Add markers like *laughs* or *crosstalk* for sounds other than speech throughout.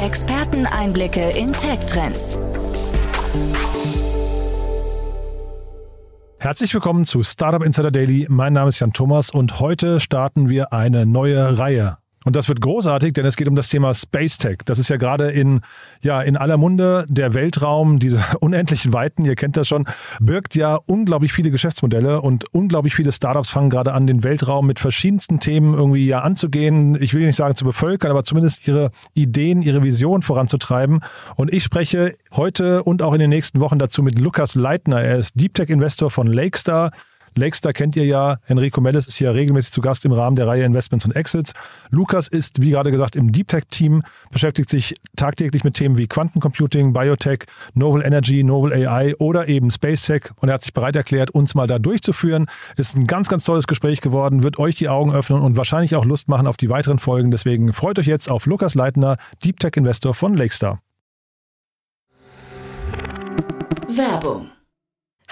Experteneinblicke in Tech-Trends. Herzlich willkommen zu Startup Insider Daily. Mein Name ist Jan Thomas und heute starten wir eine neue Reihe. Und das wird großartig, denn es geht um das Thema Space Tech. Das ist ja gerade in, ja, in aller Munde. Der Weltraum, diese *laughs* unendlichen Weiten, ihr kennt das schon, birgt ja unglaublich viele Geschäftsmodelle und unglaublich viele Startups fangen gerade an, den Weltraum mit verschiedensten Themen irgendwie ja anzugehen. Ich will nicht sagen zu bevölkern, aber zumindest ihre Ideen, ihre Vision voranzutreiben. Und ich spreche heute und auch in den nächsten Wochen dazu mit Lukas Leitner. Er ist Deep Tech Investor von Lakestar. Lakestar kennt ihr ja. Enrico Mellis ist hier regelmäßig zu Gast im Rahmen der Reihe Investments und Exits. Lukas ist, wie gerade gesagt, im Deep Tech-Team, beschäftigt sich tagtäglich mit Themen wie Quantencomputing, Biotech, Novel Energy, Novel AI oder eben Space Tech. Und er hat sich bereit erklärt, uns mal da durchzuführen. Ist ein ganz, ganz tolles Gespräch geworden, wird euch die Augen öffnen und wahrscheinlich auch Lust machen auf die weiteren Folgen. Deswegen freut euch jetzt auf Lukas Leitner, Deep Tech Investor von Lakestar. Werbung.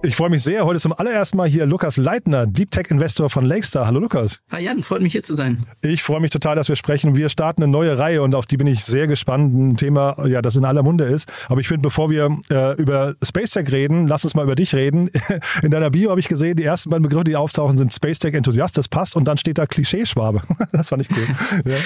Ich freue mich sehr. Heute zum allerersten Mal hier Lukas Leitner, Deep Tech Investor von Lakestar. Hallo Lukas. Hi Jan, freut mich hier zu sein. Ich freue mich total, dass wir sprechen. Wir starten eine neue Reihe und auf die bin ich sehr gespannt. Ein Thema, ja, das in aller Munde ist. Aber ich finde, bevor wir äh, über Space Tech reden, lass uns mal über dich reden. *laughs* In deiner Bio habe ich gesehen, die ersten beiden Begriffe, die auftauchen, sind Space Tech Enthusiast. Das passt und dann steht da Klischeeschwabe. *laughs* Das fand ich cool. ja.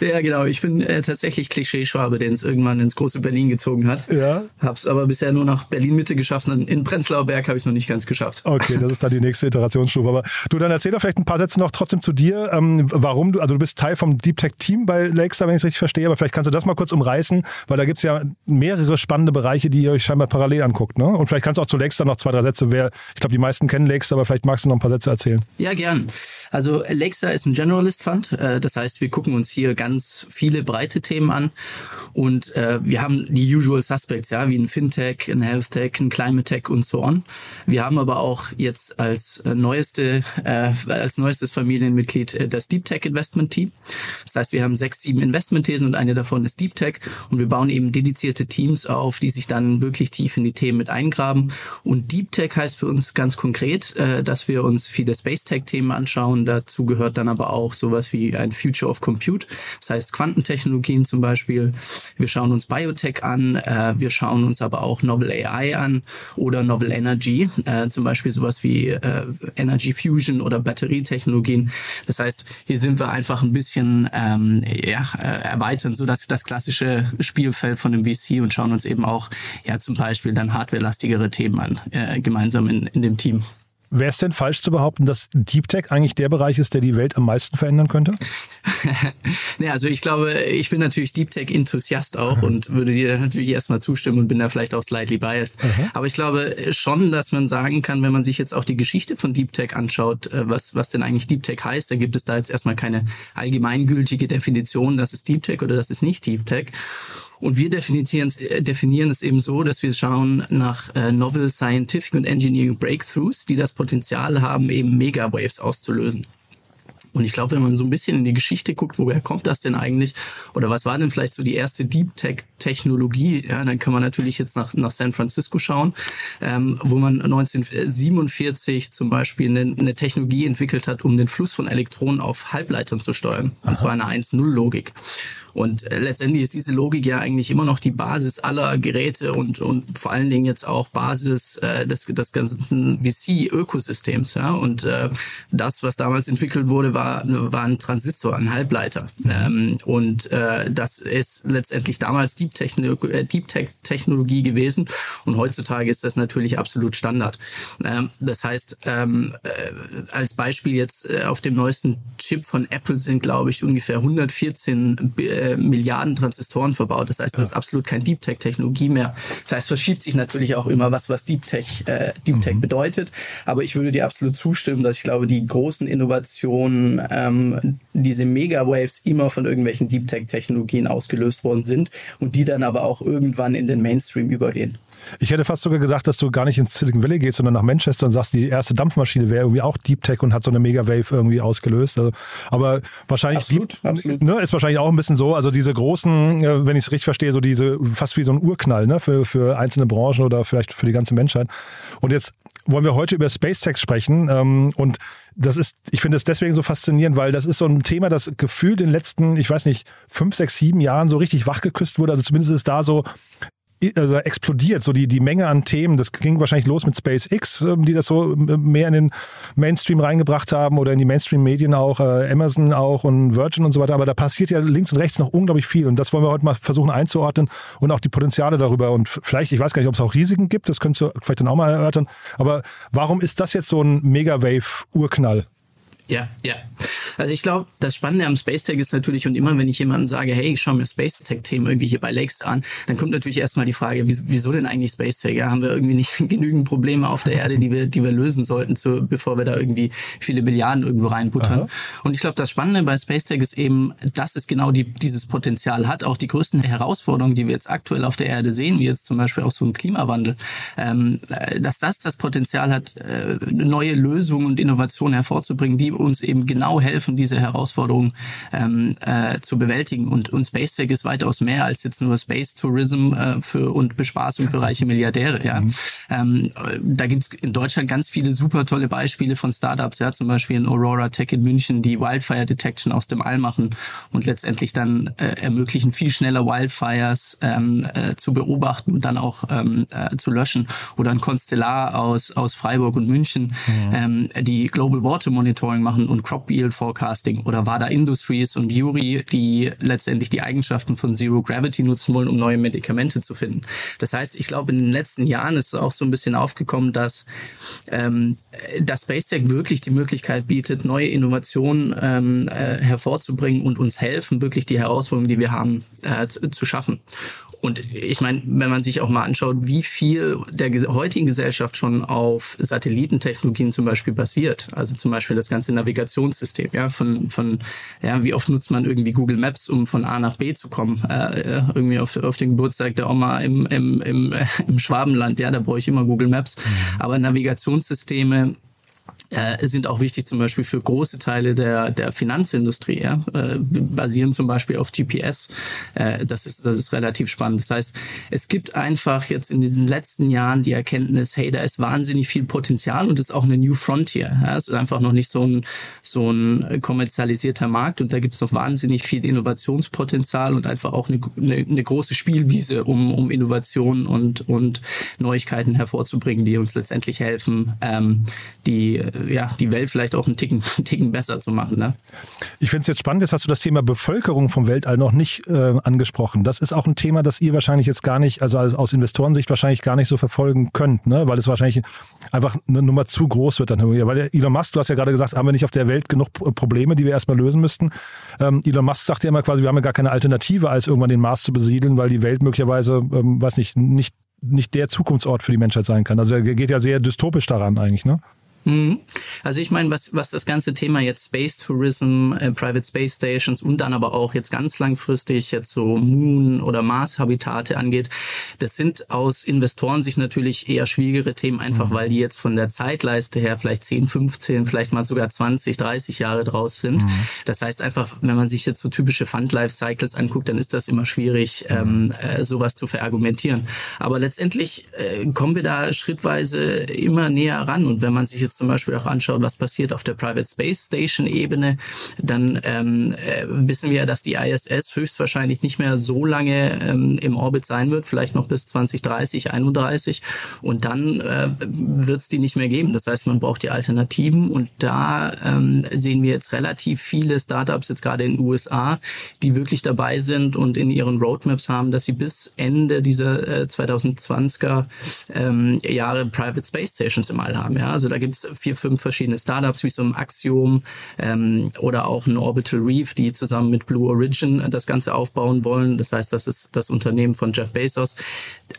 Ja, genau. Ich bin äh, tatsächlich Klischeeschwabe, den es irgendwann ins große Berlin gezogen hat. Ja. Hab's aber bisher nur nach Berlin-Mitte geschafft. Und in Prenzlauer Berg habe ich noch nicht ganz geschafft. Okay, das ist dann die nächste Iterationsstufe. Aber du, dann erzähl doch vielleicht ein paar Sätze noch trotzdem zu dir. Ähm, warum du, also du bist Teil vom Deep Tech-Team bei Lakestar, wenn ich es richtig verstehe, aber vielleicht kannst du das mal kurz umreißen, weil da gibt's ja mehrere spannende Bereiche, die ihr euch scheinbar parallel anguckt. Ne? Und vielleicht kannst du auch zu Lakestar noch zwei, drei Sätze, wer, ich glaube, die meisten kennen Lakestar, aber vielleicht magst du noch ein paar Sätze erzählen. Ja, gern. Also Lakestar ist ein Generalist Fund. Äh, das heißt, wir gucken uns hier ganz viele breite Themen an. Und äh, wir haben die usual suspects, ja, wie ein Fintech, ein Health-Tech, ein Climate-Tech und so on. Wir haben aber auch jetzt als äh, neueste, äh, als neuestes Familienmitglied äh, das Deep Tech Investment Team. Das heißt, wir haben sechs, sieben Investmentthesen und eine davon ist Deep Tech und wir bauen eben dedizierte Teams auf, die sich dann wirklich tief in die Themen mit eingraben. Und Deep Tech heißt für uns ganz konkret, äh, dass wir uns viele Space Tech Themen anschauen. Dazu gehört dann aber auch sowas wie ein Future of Compute. Das heißt Quantentechnologien zum Beispiel. Wir schauen uns Biotech an, äh, wir schauen uns aber auch Novel AI an oder Novel Energy, äh, zum Beispiel sowas wie äh, Energy Fusion oder Batterietechnologien. Das heißt, hier sind wir einfach ein bisschen ähm, ja, äh, erweitern so das, das klassische Spielfeld von dem VC und schauen uns eben auch ja zum Beispiel dann hardwarelastigere Themen an, äh, gemeinsam in, in dem Team. Wäre es denn falsch zu behaupten, dass Deep Tech eigentlich der Bereich ist, der die Welt am meisten verändern könnte? *laughs* ja, also ich glaube, ich bin natürlich Deep Tech Enthusiast auch und würde dir natürlich erstmal zustimmen und bin da vielleicht auch slightly biased. Aha. Aber ich glaube schon, dass man sagen kann, wenn man sich jetzt auch die Geschichte von Deep Tech anschaut, äh, was, was denn eigentlich Deep Tech heißt, dann gibt es da jetzt erstmal keine allgemeingültige Definition, das ist Deep Tech oder das ist nicht Deep Tech. Und wir definieren es, definieren es eben so, dass wir schauen nach äh, Novel Scientific und Engineering Breakthroughs, die das Potenzial haben, eben Megawaves auszulösen. Und ich glaube, wenn man so ein bisschen in die Geschichte guckt, woher kommt das denn eigentlich? Oder was war denn vielleicht so die erste Deep Tech-Technologie? Ja, dann kann man natürlich jetzt nach, nach San Francisco schauen, ähm, wo man 1947 zum Beispiel eine, eine, Technologie entwickelt hat, um den Fluss von Elektronen auf Halbleitern zu steuern. Und zwar eine 1-0-Logik. Und äh, letztendlich ist diese Logik ja eigentlich immer noch die Basis aller Geräte und, und vor allen Dingen jetzt auch Basis äh, des, des ganzen VC-Ökosystems. Ja? Und äh, das, was damals entwickelt wurde, war, war ein Transistor, ein Halbleiter. Ähm, und äh, das ist letztendlich damals Deep, Techno äh, Deep Tech Technologie gewesen. Und heutzutage ist das natürlich absolut Standard. Ähm, das heißt, ähm, äh, als Beispiel jetzt äh, auf dem neuesten Chip von Apple sind, glaube ich, ungefähr 114 äh, Milliarden Transistoren verbaut. Das heißt, das ist absolut kein Deep Tech Technologie mehr. Das heißt, verschiebt sich natürlich auch immer was, was Deep Tech, äh, Deep Tech mhm. bedeutet. Aber ich würde dir absolut zustimmen, dass ich glaube, die großen Innovationen, ähm, diese Megawaves immer von irgendwelchen Deep Tech Technologien ausgelöst worden sind und die dann aber auch irgendwann in den Mainstream übergehen. Ich hätte fast sogar gedacht, dass du gar nicht ins Silicon Valley gehst, sondern nach Manchester und sagst, die erste Dampfmaschine wäre irgendwie auch Deep Tech und hat so eine Mega-Wave irgendwie ausgelöst. Also, aber wahrscheinlich absolut, absolut. Ne, ist wahrscheinlich auch ein bisschen so, also diese großen, äh, wenn ich es richtig verstehe, so diese fast wie so ein Urknall ne, für, für einzelne Branchen oder vielleicht für die ganze Menschheit. Und jetzt wollen wir heute über Space Tech sprechen ähm, und das ist, ich finde es deswegen so faszinierend, weil das ist so ein Thema, das gefühlt in den letzten, ich weiß nicht, fünf, sechs, sieben Jahren so richtig wachgeküsst wurde. Also zumindest ist da so also explodiert, so die, die Menge an Themen. Das ging wahrscheinlich los mit SpaceX, ähm, die das so ähm, mehr in den Mainstream reingebracht haben oder in die Mainstream-Medien auch, äh, Amazon auch und Virgin und so weiter. Aber da passiert ja links und rechts noch unglaublich viel. Und das wollen wir heute mal versuchen einzuordnen und auch die Potenziale darüber. Und vielleicht, ich weiß gar nicht, ob es auch Risiken gibt, das könntest du vielleicht dann auch mal erörtern. Aber warum ist das jetzt so ein Mega-Wave-Urknall? Ja, ja. Also ich glaube, das Spannende am Space Tech ist natürlich, und immer wenn ich jemandem sage, hey, ich schaue mir Space Tech-Themen irgendwie hier bei Lakes an, dann kommt natürlich erstmal die Frage, wieso denn eigentlich Space Tech? Ja, haben wir irgendwie nicht *laughs* genügend Probleme auf der Erde, die wir, die wir lösen sollten, zu, bevor wir da irgendwie viele Milliarden irgendwo reinbuttern? Aha. Und ich glaube, das Spannende bei Space Tech ist eben, dass es genau die, dieses Potenzial hat, auch die größten Herausforderungen, die wir jetzt aktuell auf der Erde sehen, wie jetzt zum Beispiel auch so ein Klimawandel, ähm, äh, dass das das Potenzial hat, äh, neue Lösungen und Innovationen hervorzubringen, die uns eben genau helfen, diese Herausforderung ähm, äh, zu bewältigen. Und, und Space Tech ist weitaus mehr als jetzt nur Space Tourism äh, für, und Bespaßung für reiche Milliardäre. Ja. Mhm. Ähm, da gibt's in Deutschland ganz viele super tolle Beispiele von Startups, ja, zum Beispiel in Aurora Tech in München, die Wildfire Detection aus dem All machen und letztendlich dann äh, ermöglichen, viel schneller Wildfires ähm, äh, zu beobachten und dann auch ähm, äh, zu löschen. Oder ein Constellar aus, aus Freiburg und München, mhm. ähm, die Global Water Monitoring machen und Crop Yield Forecasting oder WADA Industries und Yuri, die letztendlich die Eigenschaften von Zero Gravity nutzen wollen, um neue Medikamente zu finden. Das heißt, ich glaube, in den letzten Jahren ist auch so ein bisschen aufgekommen, dass ähm, das Space Tech wirklich die Möglichkeit bietet, neue Innovationen ähm, äh, hervorzubringen und uns helfen, wirklich die Herausforderungen, die wir haben, äh, zu, zu schaffen. Und ich meine, wenn man sich auch mal anschaut, wie viel der heutigen Gesellschaft schon auf Satellitentechnologien zum Beispiel basiert, also zum Beispiel das ganze Navigationssystem, ja, von, von ja, wie oft nutzt man irgendwie Google Maps, um von A nach B zu kommen, äh, irgendwie auf, auf den Geburtstag der Oma im, im, im, im Schwabenland, ja, da brauche ich immer Google Maps. Mhm. Aber Navigationssysteme äh, sind auch wichtig zum Beispiel für große Teile der, der Finanzindustrie, ja? äh, basieren zum Beispiel auf GPS. Äh, das, ist, das ist relativ spannend. Das heißt, es gibt einfach jetzt in diesen letzten Jahren die Erkenntnis, hey, da ist wahnsinnig viel Potenzial und ist auch eine New Frontier. Ja? Es ist einfach noch nicht so ein, so ein kommerzialisierter Markt und da gibt es noch wahnsinnig viel Innovationspotenzial und einfach auch eine, eine, eine große Spielwiese, um, um Innovationen und, und Neuigkeiten hervorzubringen, die uns letztendlich helfen, ähm, die ja, die Welt vielleicht auch einen Ticken, einen *laughs* Ticken besser zu machen. Ne? Ich finde es jetzt spannend, jetzt hast du das Thema Bevölkerung vom Weltall noch nicht äh, angesprochen. Das ist auch ein Thema, das ihr wahrscheinlich jetzt gar nicht, also aus Investorensicht wahrscheinlich gar nicht so verfolgen könnt, ne? weil es wahrscheinlich einfach eine Nummer zu groß wird dann. Weil Elon Musk, du hast ja gerade gesagt, haben wir nicht auf der Welt genug Probleme, die wir erstmal lösen müssten. Ähm, Elon Musk sagt ja immer quasi, wir haben ja gar keine Alternative, als irgendwann den Mars zu besiedeln, weil die Welt möglicherweise, ähm, weiß nicht, nicht nicht der Zukunftsort für die Menschheit sein kann. Also er geht ja sehr dystopisch daran eigentlich, ne? Mhm. Also ich meine, was, was das ganze Thema jetzt Space Tourism, äh, Private Space Stations und dann aber auch jetzt ganz langfristig jetzt so Moon- oder Mars-Habitate angeht, das sind aus Investorensicht natürlich eher schwierigere Themen, einfach mhm. weil die jetzt von der Zeitleiste her vielleicht 10, 15, vielleicht mal sogar 20, 30 Jahre draus sind. Mhm. Das heißt einfach, wenn man sich jetzt so typische Fund-Life-Cycles anguckt, dann ist das immer schwierig, mhm. ähm, äh, sowas zu verargumentieren. Aber letztendlich äh, kommen wir da schrittweise immer näher ran und wenn man sich jetzt zum Beispiel auch anschaut, was passiert auf der Private Space Station Ebene, dann ähm, äh, wissen wir, dass die ISS höchstwahrscheinlich nicht mehr so lange ähm, im Orbit sein wird, vielleicht noch bis 2030, 31 und dann äh, wird es die nicht mehr geben. Das heißt, man braucht die Alternativen und da ähm, sehen wir jetzt relativ viele Startups jetzt gerade in den USA, die wirklich dabei sind und in ihren Roadmaps haben, dass sie bis Ende dieser äh, 2020er ähm, Jahre Private Space Stations im All haben. Ja? Also da gibt es vier, fünf verschiedene Startups wie so ein Axiom ähm, oder auch ein Orbital Reef, die zusammen mit Blue Origin das Ganze aufbauen wollen. Das heißt, das ist das Unternehmen von Jeff Bezos.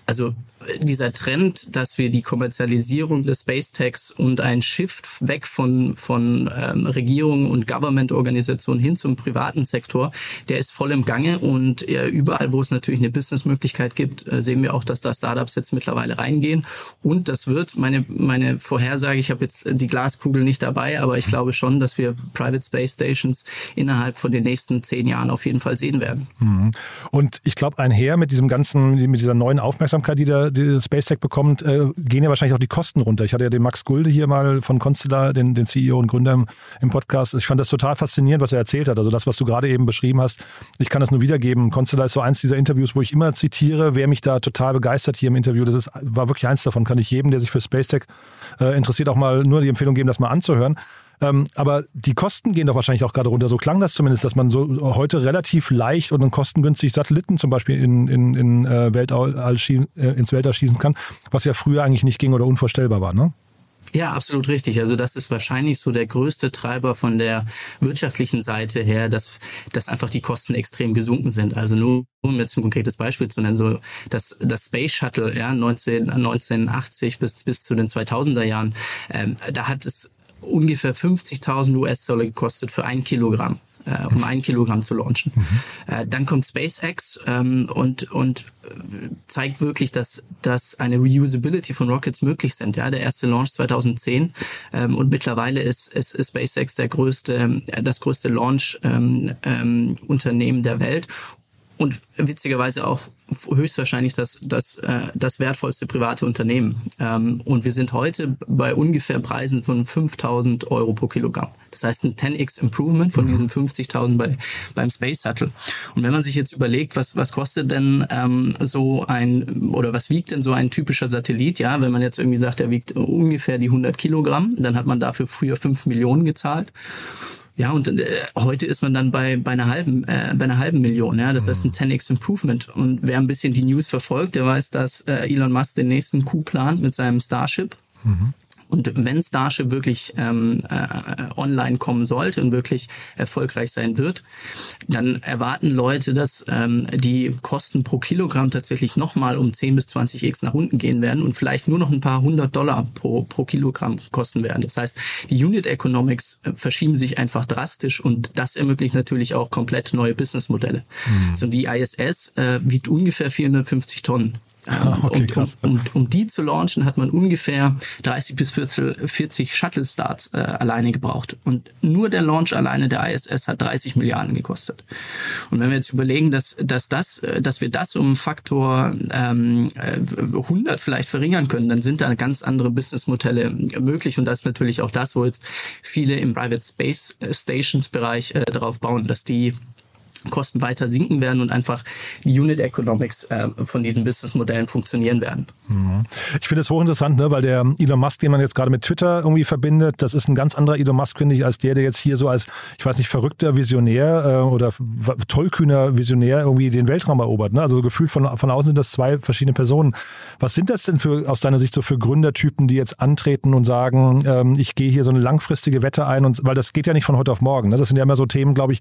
Also dieser Trend, dass wir die Kommerzialisierung des Space Techs und ein Shift weg von, von ähm, Regierungen und Government-Organisationen hin zum privaten Sektor, der ist voll im Gange und äh, überall, wo es natürlich eine Businessmöglichkeit gibt, äh, sehen wir auch, dass da Startups jetzt mittlerweile reingehen und das wird meine, meine Vorhersage, ich habe jetzt die Glaskugel nicht dabei, aber ich glaube schon, dass wir Private Space Stations innerhalb von den nächsten zehn Jahren auf jeden Fall sehen werden. Mhm. Und ich glaube, einher mit diesem ganzen, mit dieser neuen Aufmerksamkeit, die die SpaceTech bekommt, äh, gehen ja wahrscheinlich auch die Kosten runter. Ich hatte ja den Max Gulde hier mal von Constellar, den, den CEO und Gründer im, im Podcast. Ich fand das total faszinierend, was er erzählt hat. Also das, was du gerade eben beschrieben hast, ich kann das nur wiedergeben. Constellar ist so eins dieser Interviews, wo ich immer zitiere, wer mich da total begeistert hier im Interview. Das ist, war wirklich eins davon. Kann ich jedem, der sich für SpaceTech äh, interessiert, auch mal nur die Empfehlung geben, das mal anzuhören. Ähm, aber die Kosten gehen doch wahrscheinlich auch gerade runter. So klang das zumindest, dass man so heute relativ leicht und kostengünstig Satelliten zum Beispiel in, in, in äh, Weltall, äh, ins Weltall schießen kann, was ja früher eigentlich nicht ging oder unvorstellbar war, ne? Ja, absolut richtig. Also das ist wahrscheinlich so der größte Treiber von der wirtschaftlichen Seite her, dass, dass einfach die Kosten extrem gesunken sind. Also nur um jetzt ein konkretes Beispiel zu nennen, so das, das Space Shuttle, ja, 19, 1980 bis, bis zu den 2000er Jahren, ähm, da hat es ungefähr 50.000 US-Dollar gekostet für ein Kilogramm äh, um ein Kilogramm zu launchen. Mhm. Äh, dann kommt SpaceX ähm, und, und äh, zeigt wirklich, dass, dass eine Reusability von Rockets möglich sind. Ja, der erste Launch 2010 ähm, und mittlerweile ist, ist, ist SpaceX der größte, äh, das größte Launch-Unternehmen ähm, ähm, der Welt und witzigerweise auch höchstwahrscheinlich das, das, äh, das wertvollste private Unternehmen. Ähm, und wir sind heute bei ungefähr Preisen von 5000 Euro pro Kilogramm. Das heißt ein 10x Improvement von mhm. diesen 50.000 bei, beim Space Shuttle. Und wenn man sich jetzt überlegt, was, was kostet denn ähm, so ein, oder was wiegt denn so ein typischer Satellit? Ja, wenn man jetzt irgendwie sagt, er wiegt ungefähr die 100 Kilogramm, dann hat man dafür früher 5 Millionen gezahlt. Ja, und äh, heute ist man dann bei, bei, einer halben, äh, bei einer halben Million. Ja? Das mhm. heißt ein 10x Improvement. Und wer ein bisschen die News verfolgt, der weiß, dass äh, Elon Musk den nächsten Coup plant mit seinem Starship. Mhm. Und wenn Starship wirklich ähm, äh, online kommen sollte und wirklich erfolgreich sein wird, dann erwarten Leute, dass ähm, die Kosten pro Kilogramm tatsächlich nochmal um 10 bis 20 x nach unten gehen werden und vielleicht nur noch ein paar hundert Dollar pro, pro Kilogramm kosten werden. Das heißt, die Unit Economics äh, verschieben sich einfach drastisch und das ermöglicht natürlich auch komplett neue Businessmodelle. Mhm. So die ISS äh, wiegt ungefähr 450 Tonnen. Ah, okay, um, um, um, um, die zu launchen, hat man ungefähr 30 bis 40, 40 Shuttle-Starts äh, alleine gebraucht. Und nur der Launch alleine der ISS hat 30 Milliarden gekostet. Und wenn wir jetzt überlegen, dass, dass, das, äh, dass wir das um Faktor ähm, 100 äh, vielleicht verringern können, dann sind da ganz andere Businessmodelle möglich. Und das ist natürlich auch das, wo jetzt viele im Private Space Stations Bereich äh, darauf bauen, dass die Kosten weiter sinken werden und einfach die Unit Economics äh, von diesen Businessmodellen funktionieren werden. Mhm. Ich finde es hochinteressant, ne, weil der Elon Musk, den man jetzt gerade mit Twitter irgendwie verbindet, das ist ein ganz anderer Elon Musk, finde ich, als der, der jetzt hier so als, ich weiß nicht, verrückter Visionär äh, oder tollkühner Visionär irgendwie den Weltraum erobert. Ne? Also so gefühlt von, von außen sind das zwei verschiedene Personen. Was sind das denn für, aus deiner Sicht so für Gründertypen, die jetzt antreten und sagen, ähm, ich gehe hier so eine langfristige Wette ein und weil das geht ja nicht von heute auf morgen. Ne? Das sind ja immer so Themen, glaube ich,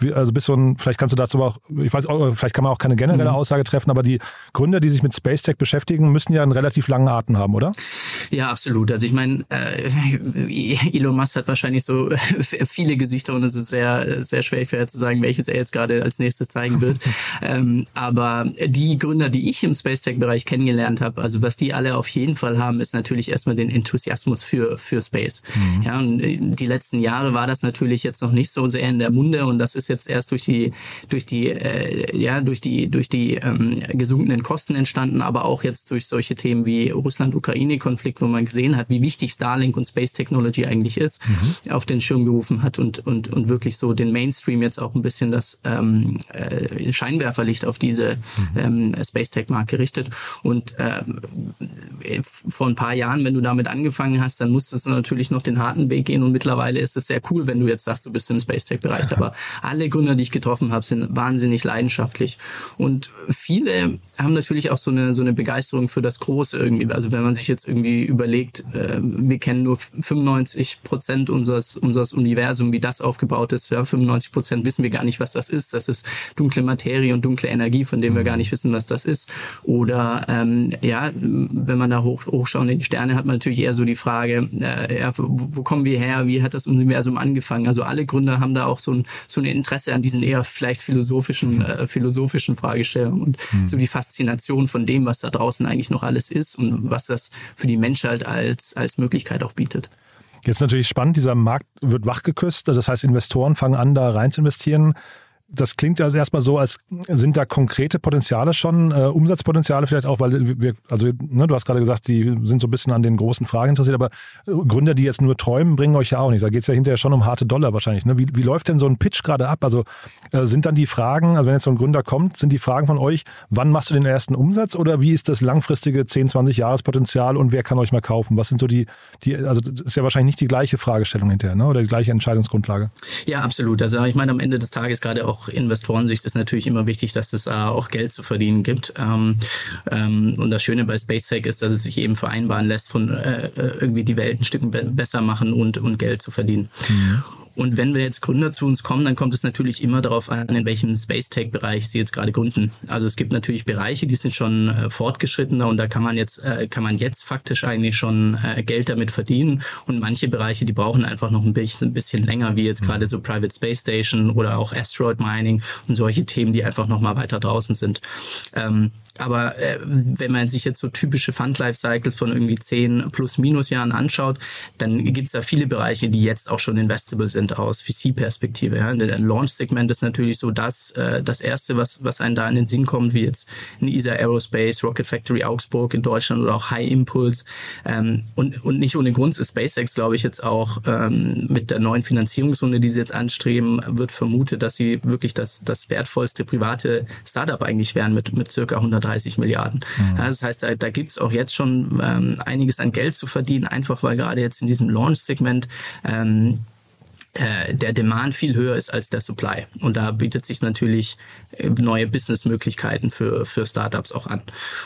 wie, also bist so ein, vielleicht kannst du dazu aber auch, ich weiß auch, vielleicht kann man auch keine generelle mhm. Aussage treffen, aber die Gründer, die sich mit Space Tech beschäftigen, müssen ja einen relativ langen Atem haben, oder? Ja, absolut. Also ich meine, äh, *laughs* Elon Musk hat wahrscheinlich so *laughs* viele Gesichter und es ist sehr, sehr schwer zu sagen, welches er jetzt gerade als nächstes zeigen wird. *laughs* ähm, aber die Gründer, die ich im Space Tech-Bereich kennengelernt habe, also was die alle auf jeden Fall haben, ist natürlich erstmal den Enthusiasmus für, für Space. Mhm. Ja, und äh, die letzten Jahre war das natürlich jetzt noch nicht so sehr in der Munde und das ist jetzt erst durch die, durch die, äh, ja, durch die, durch die ähm, gesunkenen Kosten entstanden, aber auch jetzt durch solche Themen wie Russland-Ukraine-Konflikt, wo man gesehen hat, wie wichtig Starlink und Space Technology eigentlich ist, mhm. auf den Schirm gerufen hat und, und, und wirklich so den Mainstream jetzt auch ein bisschen das ähm, äh, Scheinwerferlicht auf diese mhm. ähm, Space Tech Marke gerichtet. Und ähm, vor ein paar Jahren, wenn du damit angefangen hast, dann musstest du natürlich noch den harten Weg gehen und mittlerweile ist es sehr cool, wenn du jetzt sagst, du bist im Space Tech Bereich. Aber alle Gründer, die ich getroffen habe, sind wahnsinnig leidenschaftlich und viele haben natürlich auch so eine so eine Begeisterung für das Große irgendwie. Also wenn man sich jetzt irgendwie überlegt, äh, wir kennen nur 95 Prozent unseres unseres Universums, wie das aufgebaut ist. Ja, 95 Prozent wissen wir gar nicht, was das ist. Das ist dunkle Materie und dunkle Energie, von dem wir gar nicht wissen, was das ist. Oder ähm, ja, wenn man da hoch, hochschauen in die Sterne, hat man natürlich eher so die Frage, äh, ja, wo, wo kommen wir her? Wie hat das Universum angefangen? Also alle Gründer haben da auch so ein, so ein Interesse an diesen eher vielleicht philosophischen, äh, philosophischen Fragestellungen und mhm. so die Faszination von dem, was da draußen eigentlich noch alles ist und was das für die Menschheit als, als Möglichkeit auch bietet. Jetzt natürlich spannend, dieser Markt wird wachgeküsst, das heißt Investoren fangen an, da rein zu investieren das klingt also erstmal so, als sind da konkrete Potenziale schon, äh, Umsatzpotenziale vielleicht auch, weil wir, also ne, du hast gerade gesagt, die sind so ein bisschen an den großen Fragen interessiert, aber äh, Gründer, die jetzt nur träumen, bringen euch ja auch nicht. Da geht es ja hinterher schon um harte Dollar wahrscheinlich. Ne? Wie, wie läuft denn so ein Pitch gerade ab? Also äh, sind dann die Fragen, also wenn jetzt so ein Gründer kommt, sind die Fragen von euch, wann machst du den ersten Umsatz oder wie ist das langfristige 10, 20 Jahrespotenzial und wer kann euch mal kaufen? Was sind so die, die also das ist ja wahrscheinlich nicht die gleiche Fragestellung hinterher, ne? oder die gleiche Entscheidungsgrundlage? Ja, absolut. Also ich meine, am Ende des Tages gerade auch Investorensicht ist natürlich immer wichtig, dass es äh, auch Geld zu verdienen gibt. Ähm, ähm, und das Schöne bei SpaceTech ist, dass es sich eben vereinbaren lässt, von äh, äh irgendwie die Welt ein Stück besser machen und, und Geld zu verdienen. Mhm. Und wenn wir jetzt Gründer zu uns kommen, dann kommt es natürlich immer darauf an, in welchem Space Tech Bereich sie jetzt gerade gründen. Also es gibt natürlich Bereiche, die sind schon äh, fortgeschrittener und da kann man jetzt äh, kann man jetzt faktisch eigentlich schon äh, Geld damit verdienen und manche Bereiche, die brauchen einfach noch ein bisschen, ein bisschen länger, wie jetzt gerade so Private Space Station oder auch Asteroid Mining und solche Themen, die einfach noch mal weiter draußen sind. Ähm, aber äh, wenn man sich jetzt so typische Fund Life Cycles von irgendwie 10 plus minus Jahren anschaut, dann gibt es da viele Bereiche, die jetzt auch schon investable sind aus VC-Perspektive. Ja. Ein Launch-Segment ist natürlich so das, äh, das erste, was, was einem da in den Sinn kommt, wie jetzt ein ESA Aerospace, Rocket Factory Augsburg in Deutschland oder auch High Impulse. Ähm, und, und nicht ohne Grund ist SpaceX, glaube ich, jetzt auch ähm, mit der neuen Finanzierungsrunde, die sie jetzt anstreben, wird vermutet, dass sie wirklich das, das wertvollste private Startup eigentlich wären mit, mit circa 100 30 Milliarden. Mhm. Ja, das heißt, da, da gibt es auch jetzt schon ähm, einiges an Geld zu verdienen, einfach weil gerade jetzt in diesem Launch-Segment ähm, äh, der Demand viel höher ist als der Supply. Und da bietet sich natürlich äh, neue Businessmöglichkeiten für, für Startups auch an.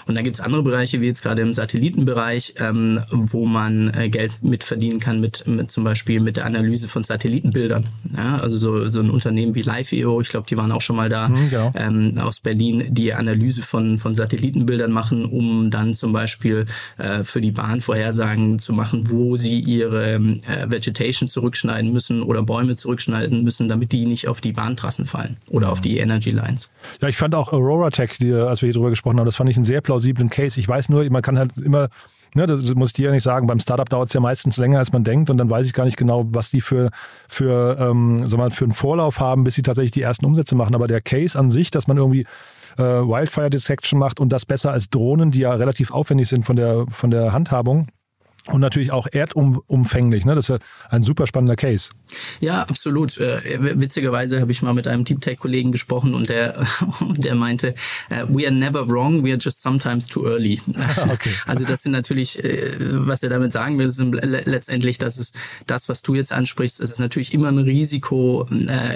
Und dann gibt es andere Bereiche, wie jetzt gerade im Satellitenbereich, ähm, wo man äh, Geld mitverdienen kann mit, mit zum Beispiel mit der Analyse von Satellitenbildern. Ja, also so, so ein Unternehmen wie Live.io, ich glaube, die waren auch schon mal da mhm, genau. ähm, aus Berlin, die Analyse von, von Satellitenbildern machen, um dann zum Beispiel äh, für die Bahn Vorhersagen zu machen, wo sie ihre äh, Vegetation zurückschneiden müssen oder Bäume zurückschneiden müssen, damit die nicht auf die Bahntrassen fallen oder auf die Energy Lines. Ja, ich fand auch Aurora Tech, die, als wir hier drüber gesprochen haben, das fand ich einen sehr plausiblen Case. Ich weiß nur, man kann halt immer Ne, das muss ich dir ja nicht sagen. Beim Startup dauert es ja meistens länger, als man denkt. Und dann weiß ich gar nicht genau, was die für, für, ähm, sag mal, für einen Vorlauf haben, bis sie tatsächlich die ersten Umsätze machen. Aber der Case an sich, dass man irgendwie äh, Wildfire Detection macht und das besser als Drohnen, die ja relativ aufwendig sind von der, von der Handhabung, und natürlich auch erdumfänglich. Ne? Das ist ein super spannender Case. Ja, absolut. Äh, witzigerweise habe ich mal mit einem Deep Tech-Kollegen gesprochen und der, *laughs* der meinte, äh, we are never wrong, we are just sometimes too early. Okay. *laughs* Also das sind natürlich, äh, was er damit sagen will, sind letztendlich, das ist das, was du jetzt ansprichst, das ist natürlich immer ein Risiko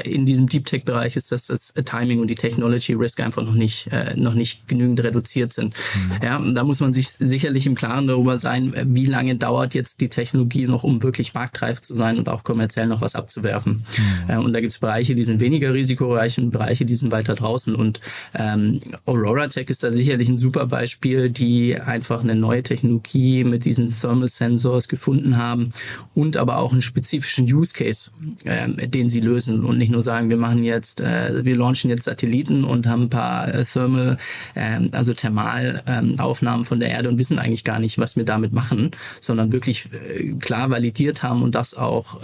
in diesem Deep Tech-Bereich, ist, dass das Timing und die Technology Risk einfach noch nicht, noch nicht genügend reduziert sind. Mhm. Ja, da muss man sich sicherlich im Klaren darüber sein, wie lange dauert jetzt die Technologie noch, um wirklich marktreif zu sein und auch kommerziell noch was abzuwerfen. Mhm. Äh, und da gibt es Bereiche, die sind weniger risikoreich und Bereiche, die sind weiter draußen. Und ähm, Aurora Tech ist da sicherlich ein super Beispiel, die einfach eine neue Technologie mit diesen Thermal Sensors gefunden haben und aber auch einen spezifischen Use Case, äh, den sie lösen und nicht nur sagen, wir machen jetzt, äh, wir launchen jetzt Satelliten und haben ein paar äh, Thermal, äh, also Thermalaufnahmen ähm, von der Erde und wissen eigentlich gar nicht, was wir damit machen, sondern wirklich äh, klar validiert haben und das auch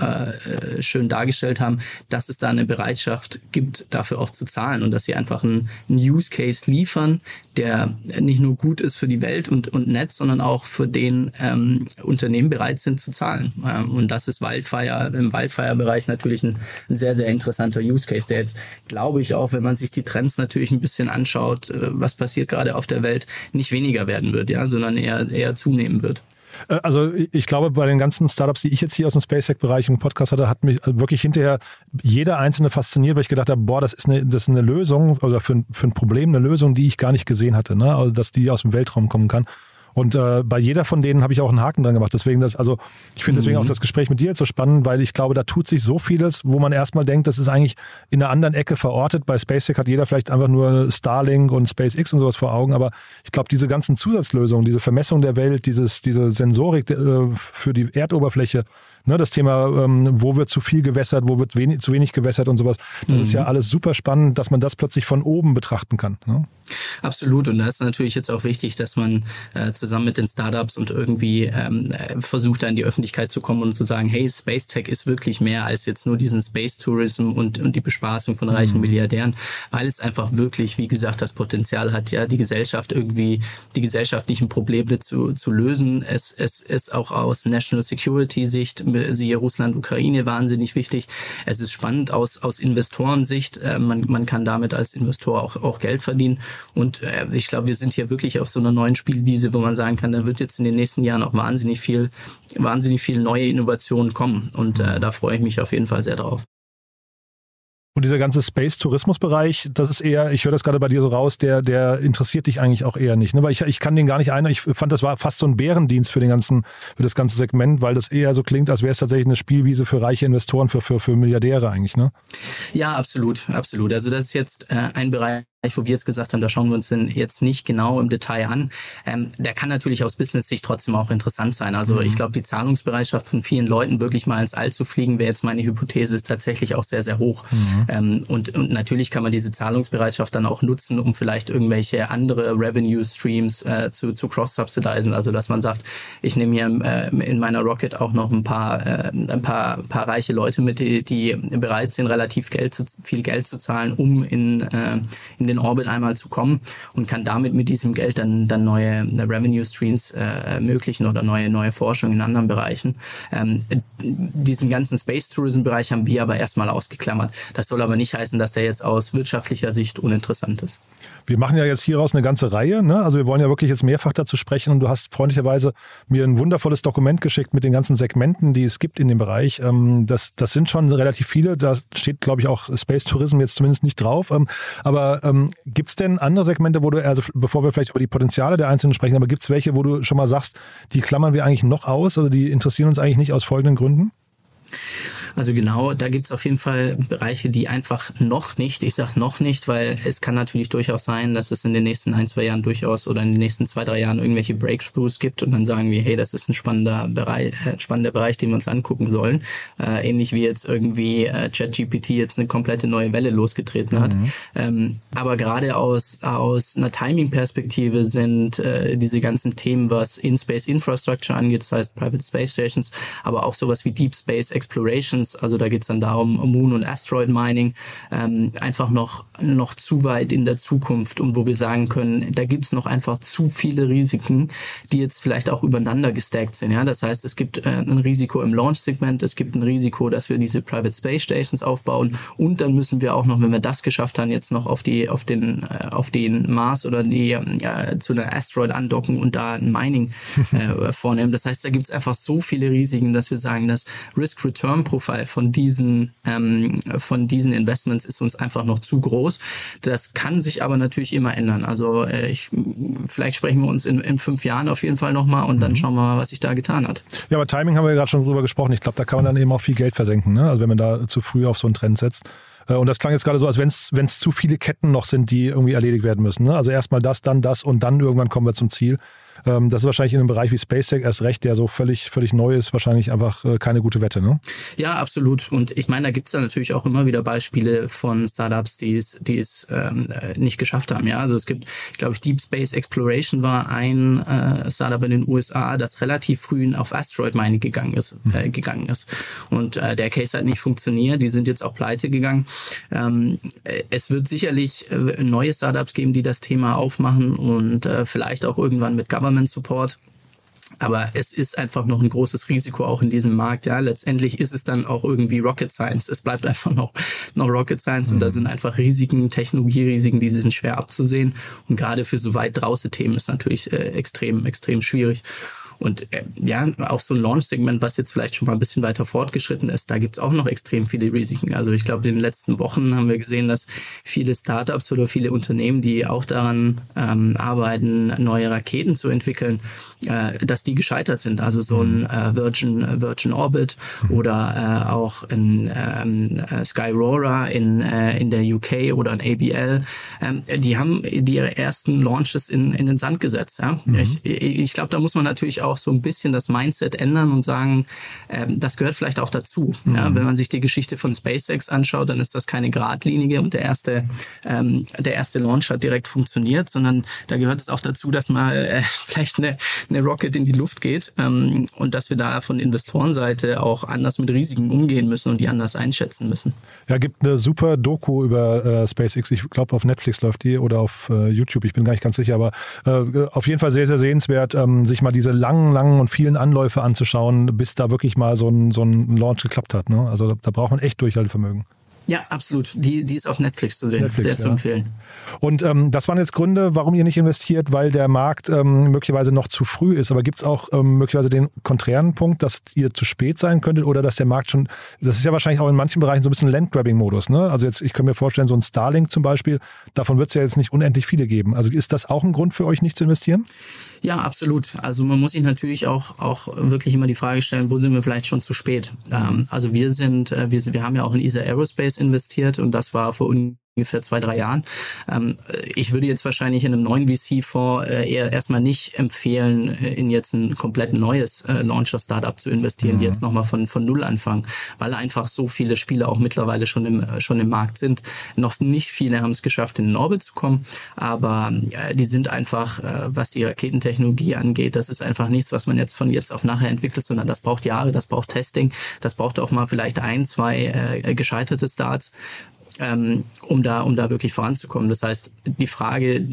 schön dargestellt haben, dass es da eine Bereitschaft gibt, dafür auch zu zahlen und dass sie einfach einen, einen Use Case liefern, der nicht nur gut ist für die Welt und, und Netz, sondern auch für den ähm, Unternehmen bereit sind zu zahlen. Ähm, und das ist Wildfire, im Wildfire-Bereich natürlich ein, ein, sehr, sehr interessanter Use Case, der jetzt, glaube ich, auch, wenn man sich die Trends natürlich ein bisschen anschaut, äh, was passiert gerade auf der Welt, nicht weniger werden wird, ja, sondern eher, eher zunehmen wird. Äh, also ich glaube, bei den ganzen Startups, die ich jetzt hier aus dem SpaceX-Bereich im Podcast hatte, hat mich wirklich hinterher jeder einzelne fasziniert, weil ich gedacht habe, boah, das ist eine, das ist eine Lösung oder für, für ein Problem eine Lösung, die ich gar nicht gesehen hatte. Ne? Also dass die aus dem Weltraum kommen kann. Und äh, bei jeder von denen habe ich auch einen Haken dran gemacht. Deswegen das, also ich finde deswegen mhm. auch das Gespräch mit dir jetzt so spannend, weil ich glaube, da tut sich so vieles, wo man erstmal denkt, das ist eigentlich in einer anderen Ecke verortet. Bei SpaceX hat jeder vielleicht einfach nur Starlink und SpaceX und sowas vor Augen, aber ich glaube, diese ganzen Zusatzlösungen, diese Vermessung der Welt, dieses, diese Sensorik äh, für die Erdoberfläche, ne, das Thema, ähm, wo wird zu viel gewässert, wo wird wenig, zu wenig gewässert und sowas. Das mhm. ist ja mhm. alles super spannend, dass man das plötzlich von oben betrachten kann. Ne? Absolut. Und da ist natürlich jetzt auch wichtig, dass man äh, zusammen mit den Startups und irgendwie ähm, äh, versucht, da in die Öffentlichkeit zu kommen und zu sagen, hey, Space Tech ist wirklich mehr als jetzt nur diesen Space Tourism und, und die Bespaßung von reichen mhm. Milliardären, weil es einfach wirklich, wie gesagt, das Potenzial hat, ja, die Gesellschaft irgendwie, die gesellschaftlichen Probleme zu, zu lösen. Es, es ist auch aus National Security Sicht siehe Russland, Ukraine, wahnsinnig wichtig. Es ist spannend aus, aus Investorensicht. Äh, man, man kann damit als Investor auch, auch Geld verdienen. Und äh, ich glaube, wir sind hier wirklich auf so einer neuen Spielwiese, wo man sagen kann, da wird jetzt in den nächsten Jahren auch wahnsinnig viel, wahnsinnig viel neue Innovationen kommen. Und äh, da freue ich mich auf jeden Fall sehr drauf. Und dieser ganze Space-Tourismus-Bereich, das ist eher, ich höre das gerade bei dir so raus, der, der interessiert dich eigentlich auch eher nicht. Ne? Weil ich, ich kann den gar nicht ein. Ich fand, das war fast so ein Bärendienst für den ganzen, für das ganze Segment, weil das eher so klingt, als wäre es tatsächlich eine Spielwiese für reiche Investoren, für, für, für Milliardäre eigentlich, ne? Ja, absolut, absolut. Also das ist jetzt äh, ein Bereich, wo wir jetzt gesagt haben, da schauen wir uns den jetzt nicht genau im Detail an. Ähm, der kann natürlich aus Business-Sicht trotzdem auch interessant sein. Also mhm. ich glaube, die Zahlungsbereitschaft von vielen Leuten wirklich mal ins All zu fliegen, wäre jetzt meine Hypothese, ist tatsächlich auch sehr, sehr hoch. Mhm. Ähm, und, und natürlich kann man diese Zahlungsbereitschaft dann auch nutzen, um vielleicht irgendwelche andere Revenue-Streams äh, zu, zu cross-subsidisen. Also dass man sagt, ich nehme hier äh, in meiner Rocket auch noch ein paar, äh, ein paar, paar reiche Leute mit, die, die bereit sind, relativ Geld zu, viel Geld zu zahlen, um in, äh, in den den Orbit einmal zu kommen und kann damit mit diesem Geld dann, dann neue Revenue Streams äh, ermöglichen oder neue, neue Forschung in anderen Bereichen. Ähm, diesen ganzen Space Tourism Bereich haben wir aber erstmal ausgeklammert. Das soll aber nicht heißen, dass der jetzt aus wirtschaftlicher Sicht uninteressant ist. Wir machen ja jetzt hieraus eine ganze Reihe. Ne? Also wir wollen ja wirklich jetzt mehrfach dazu sprechen und du hast freundlicherweise mir ein wundervolles Dokument geschickt mit den ganzen Segmenten, die es gibt in dem Bereich. Ähm, das, das sind schon relativ viele. Da steht, glaube ich, auch Space Tourism jetzt zumindest nicht drauf. Ähm, aber ähm, gibt es denn andere Segmente, wo du, also bevor wir vielleicht über die Potenziale der Einzelnen sprechen, aber gibt es welche, wo du schon mal sagst, die klammern wir eigentlich noch aus, also die interessieren uns eigentlich nicht aus folgenden Gründen? Also genau, da gibt es auf jeden Fall Bereiche, die einfach noch nicht, ich sage noch nicht, weil es kann natürlich durchaus sein, dass es in den nächsten ein, zwei Jahren durchaus oder in den nächsten zwei, drei Jahren irgendwelche Breakthroughs gibt und dann sagen wir, hey, das ist ein spannender Bereich, äh, spannender Bereich, den wir uns angucken sollen. Äh, ähnlich wie jetzt irgendwie äh, ChatGPT jetzt eine komplette neue Welle losgetreten hat. Mhm. Ähm, aber gerade aus, aus einer Timing-Perspektive sind äh, diese ganzen Themen, was In-Space Infrastructure angeht, das heißt Private Space Stations, aber auch sowas wie Deep Space Exploration Missions, also da geht es dann darum, Moon- und Asteroid-Mining, ähm, einfach noch, noch zu weit in der Zukunft und wo wir sagen können, da gibt es noch einfach zu viele Risiken, die jetzt vielleicht auch übereinander gestackt sind. Ja? Das heißt, es gibt äh, ein Risiko im Launch-Segment, es gibt ein Risiko, dass wir diese Private Space Stations aufbauen und dann müssen wir auch noch, wenn wir das geschafft haben, jetzt noch auf die auf den äh, auf den Mars oder die äh, zu einer Asteroid andocken und da ein Mining äh, *laughs* vornehmen. Das heißt, da gibt es einfach so viele Risiken, dass wir sagen, das Risk-Return-Profil Anteil von diesen, ähm, von diesen Investments ist uns einfach noch zu groß. Das kann sich aber natürlich immer ändern. Also äh, ich, vielleicht sprechen wir uns in, in fünf Jahren auf jeden Fall nochmal und dann mhm. schauen wir mal, was sich da getan hat. Ja, aber Timing haben wir ja gerade schon drüber gesprochen. Ich glaube, da kann man dann eben auch viel Geld versenken, ne? also wenn man da zu früh auf so einen Trend setzt. Äh, und das klang jetzt gerade so, als wenn es zu viele Ketten noch sind, die irgendwie erledigt werden müssen. Ne? Also erstmal das, dann das und dann irgendwann kommen wir zum Ziel. Ähm, das ist wahrscheinlich in einem Bereich wie SpaceTech erst recht, der so völlig, völlig neu ist, wahrscheinlich einfach äh, keine gute Wette, ne? Ja, absolut. Und ich meine, da gibt es ja natürlich auch immer wieder Beispiele von Startups, die es, die es ähm, äh, nicht geschafft haben. Ja, also es gibt, ich glaube, Deep Space Exploration war ein äh, Startup in den USA, das relativ früh auf Asteroid Mining gegangen ist, äh, gegangen ist. Und äh, der Case hat nicht funktioniert. Die sind jetzt auch pleite gegangen. Ähm, äh, es wird sicherlich neue Startups geben, die das Thema aufmachen und vielleicht auch irgendwann mit Government Government Support. Aber es ist einfach noch ein großes Risiko auch in diesem Markt. Ja, letztendlich ist es dann auch irgendwie Rocket Science. Es bleibt einfach noch, noch Rocket Science mhm. und da mhm. sind einfach Risiken, Technologierisiken, die sind schwer abzusehen. Und gerade für so weit draußen Themen ist natürlich äh, extrem, extrem schwierig. Und äh, ja, auch so ein Launch-Segment, was jetzt vielleicht schon mal ein bisschen weiter fortgeschritten ist, da gibt es auch noch extrem viele Risiken. Also ich glaube, in den letzten Wochen haben wir gesehen, dass viele Startups oder viele Unternehmen, die auch daran ähm, arbeiten, neue Raketen zu entwickeln, äh, dass die gescheitert sind. Also so ein mhm. äh, Virgin, Virgin Orbit oder äh, auch ein ähm, äh, Skyrora in, äh, in der UK oder ein ABL. Ähm, die haben die ihre ersten Launches in, in den Sand gesetzt. Ja? Mhm. Ich, ich glaube, da muss man natürlich auch so ein bisschen das Mindset ändern und sagen, ähm, das gehört vielleicht auch dazu. Mhm. Ja? Wenn man sich die Geschichte von SpaceX anschaut, dann ist das keine geradlinige und der erste, ähm, der erste Launch hat direkt funktioniert, sondern da gehört es auch dazu, dass mal äh, *laughs* vielleicht eine, eine Rocket in die Luft geht ähm, und dass wir da von Investorenseite auch anders mit Risiken umgehen müssen und die anders einschätzen müssen. Ja, gibt eine super Doku über äh, SpaceX. Ich glaube, auf Netflix läuft die oder auf äh, YouTube. Ich bin gar nicht ganz sicher, aber äh, auf jeden Fall sehr, sehr sehenswert, ähm, sich mal diese langen, langen und vielen Anläufe anzuschauen, bis da wirklich mal so ein, so ein Launch geklappt hat. Ne? Also da, da braucht man echt Durchhaltevermögen. Ja, absolut. Die, die ist auf Netflix zu sehen. Netflix, Sehr zu empfehlen. Und ähm, das waren jetzt Gründe, warum ihr nicht investiert, weil der Markt ähm, möglicherweise noch zu früh ist. Aber gibt es auch ähm, möglicherweise den konträren Punkt, dass ihr zu spät sein könntet oder dass der Markt schon, das ist ja wahrscheinlich auch in manchen Bereichen so ein bisschen Landgrabbing-Modus. Ne? Also jetzt, ich kann mir vorstellen, so ein Starlink zum Beispiel, davon wird es ja jetzt nicht unendlich viele geben. Also ist das auch ein Grund für euch, nicht zu investieren? Ja, absolut. Also man muss sich natürlich auch, auch wirklich immer die Frage stellen, wo sind wir vielleicht schon zu spät? Ähm, also wir sind, äh, wir, wir haben ja auch in ESA Aerospace investiert und das war vor ungefähr zwei, drei Jahren. Ähm, ich würde jetzt wahrscheinlich in einem neuen VC-Fonds äh, eher erstmal nicht empfehlen, äh, in jetzt ein komplett neues äh, Launcher-Startup zu investieren, mhm. die jetzt nochmal von, von Null anfangen, weil einfach so viele Spieler auch mittlerweile schon im, schon im Markt sind. Noch nicht viele haben es geschafft, in den Orbit zu kommen, aber die sind einfach, was die Raketentechnologie angeht, das ist einfach nichts, was man jetzt von jetzt auf nachher entwickelt, sondern das braucht Jahre, das braucht Testing, das braucht auch mal vielleicht ein, zwei gescheiterte Starts ähm, um da, um da wirklich voranzukommen. Das heißt, die Frage,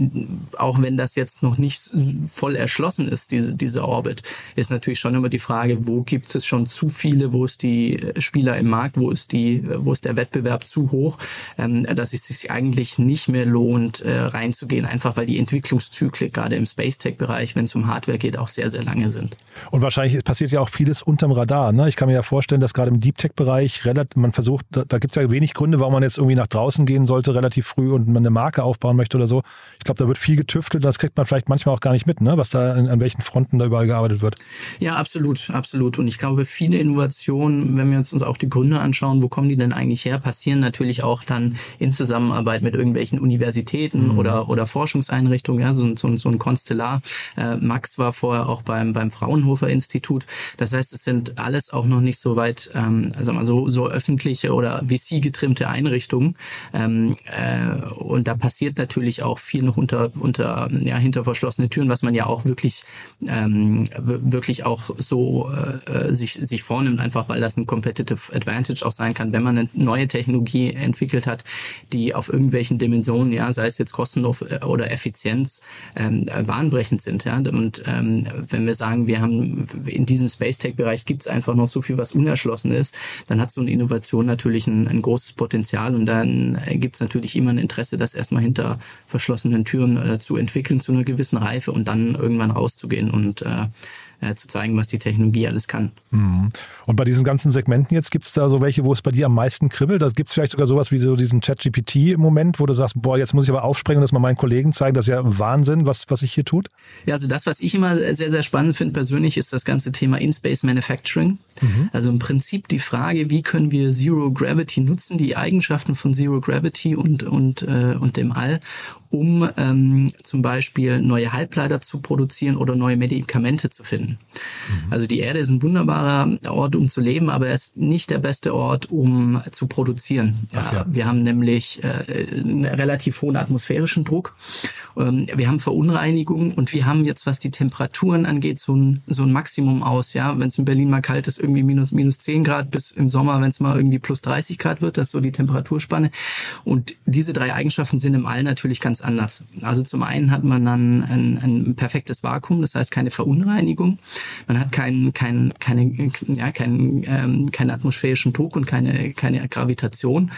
auch wenn das jetzt noch nicht voll erschlossen ist, diese, diese Orbit, ist natürlich schon immer die Frage, wo gibt es schon zu viele, wo ist die Spieler im Markt, wo ist die, wo ist der Wettbewerb zu hoch, ähm, dass es sich eigentlich nicht mehr lohnt, äh, reinzugehen, einfach weil die Entwicklungszyklen gerade im Space Tech Bereich, wenn es um Hardware geht, auch sehr, sehr lange sind. Und wahrscheinlich passiert ja auch vieles unterm Radar. Ne? Ich kann mir ja vorstellen, dass gerade im Deep Tech Bereich relativ, man versucht, da, da gibt es ja wenig Gründe, warum man jetzt irgendwie irgendwie nach draußen gehen sollte, relativ früh und man eine Marke aufbauen möchte oder so. Ich glaube, da wird viel getüftelt, das kriegt man vielleicht manchmal auch gar nicht mit, ne? was da an, an welchen Fronten da überall gearbeitet wird. Ja, absolut, absolut. Und ich glaube, viele Innovationen, wenn wir uns, uns auch die Gründe anschauen, wo kommen die denn eigentlich her, passieren natürlich auch dann in Zusammenarbeit mit irgendwelchen Universitäten mhm. oder, oder Forschungseinrichtungen, ja, so, so, so ein Konstellar. Äh, Max war vorher auch beim, beim Fraunhofer Institut. Das heißt, es sind alles auch noch nicht so weit, ähm, also mal so, so öffentliche oder VC-getrimmte Einrichtungen, Entwicklung. Ähm, äh, und da passiert natürlich auch viel noch unter, unter ja, hinter verschlossene Türen, was man ja auch wirklich, ähm, wirklich auch so äh, äh, sich, sich vornimmt, einfach weil das ein Competitive Advantage auch sein kann, wenn man eine neue Technologie entwickelt hat, die auf irgendwelchen Dimensionen, ja, sei es jetzt Kosten oder Effizienz, ähm, bahnbrechend sind. Ja? Und ähm, wenn wir sagen, wir haben in diesem Space Tech-Bereich gibt es einfach noch so viel, was unerschlossen ist, dann hat so eine Innovation natürlich ein, ein großes Potenzial und dann gibt es natürlich immer ein Interesse, das erstmal hinter verschlossenen Türen äh, zu entwickeln zu einer gewissen Reife und dann irgendwann rauszugehen und äh, äh, zu zeigen, was die Technologie alles kann. Mhm. Und bei diesen ganzen Segmenten jetzt, gibt es da so welche, wo es bei dir am meisten kribbelt? Da gibt es vielleicht sogar sowas wie so diesen Chat-GPT-Moment, wo du sagst, boah, jetzt muss ich aber aufspringen und das mal meinen Kollegen zeigen, das ist ja Wahnsinn, was, was sich hier tut? Ja, also das, was ich immer sehr, sehr spannend finde persönlich, ist das ganze Thema In-Space Manufacturing. Mhm. Also im Prinzip die Frage, wie können wir Zero Gravity nutzen, die Eigenschaften von Zero Gravity und, und, äh, und dem All, um ähm, zum Beispiel neue Halbleiter zu produzieren oder neue Medikamente zu finden. Mhm. Also die Erde ist ein wunderbarer Ort, um zu leben, aber er ist nicht der beste Ort, um zu produzieren. Ja, ja. Wir haben nämlich äh, einen relativ hohen atmosphärischen Druck. Ähm, wir haben Verunreinigungen und wir haben jetzt, was die Temperaturen angeht, so ein, so ein Maximum aus. Ja, wenn es in Berlin mal kalt ist, irgendwie minus minus 10 Grad bis im Sommer, wenn es mal irgendwie plus 30 Grad wird, das ist so die Temperaturspanne. Und diese drei Eigenschaften sind im All natürlich ganz anders. Also zum einen hat man dann ein, ein perfektes Vakuum, das heißt keine Verunreinigung. Man hat keinen kein, keine, ja, keinen ähm, keinen atmosphärischen Druck und keine, keine Gravitation.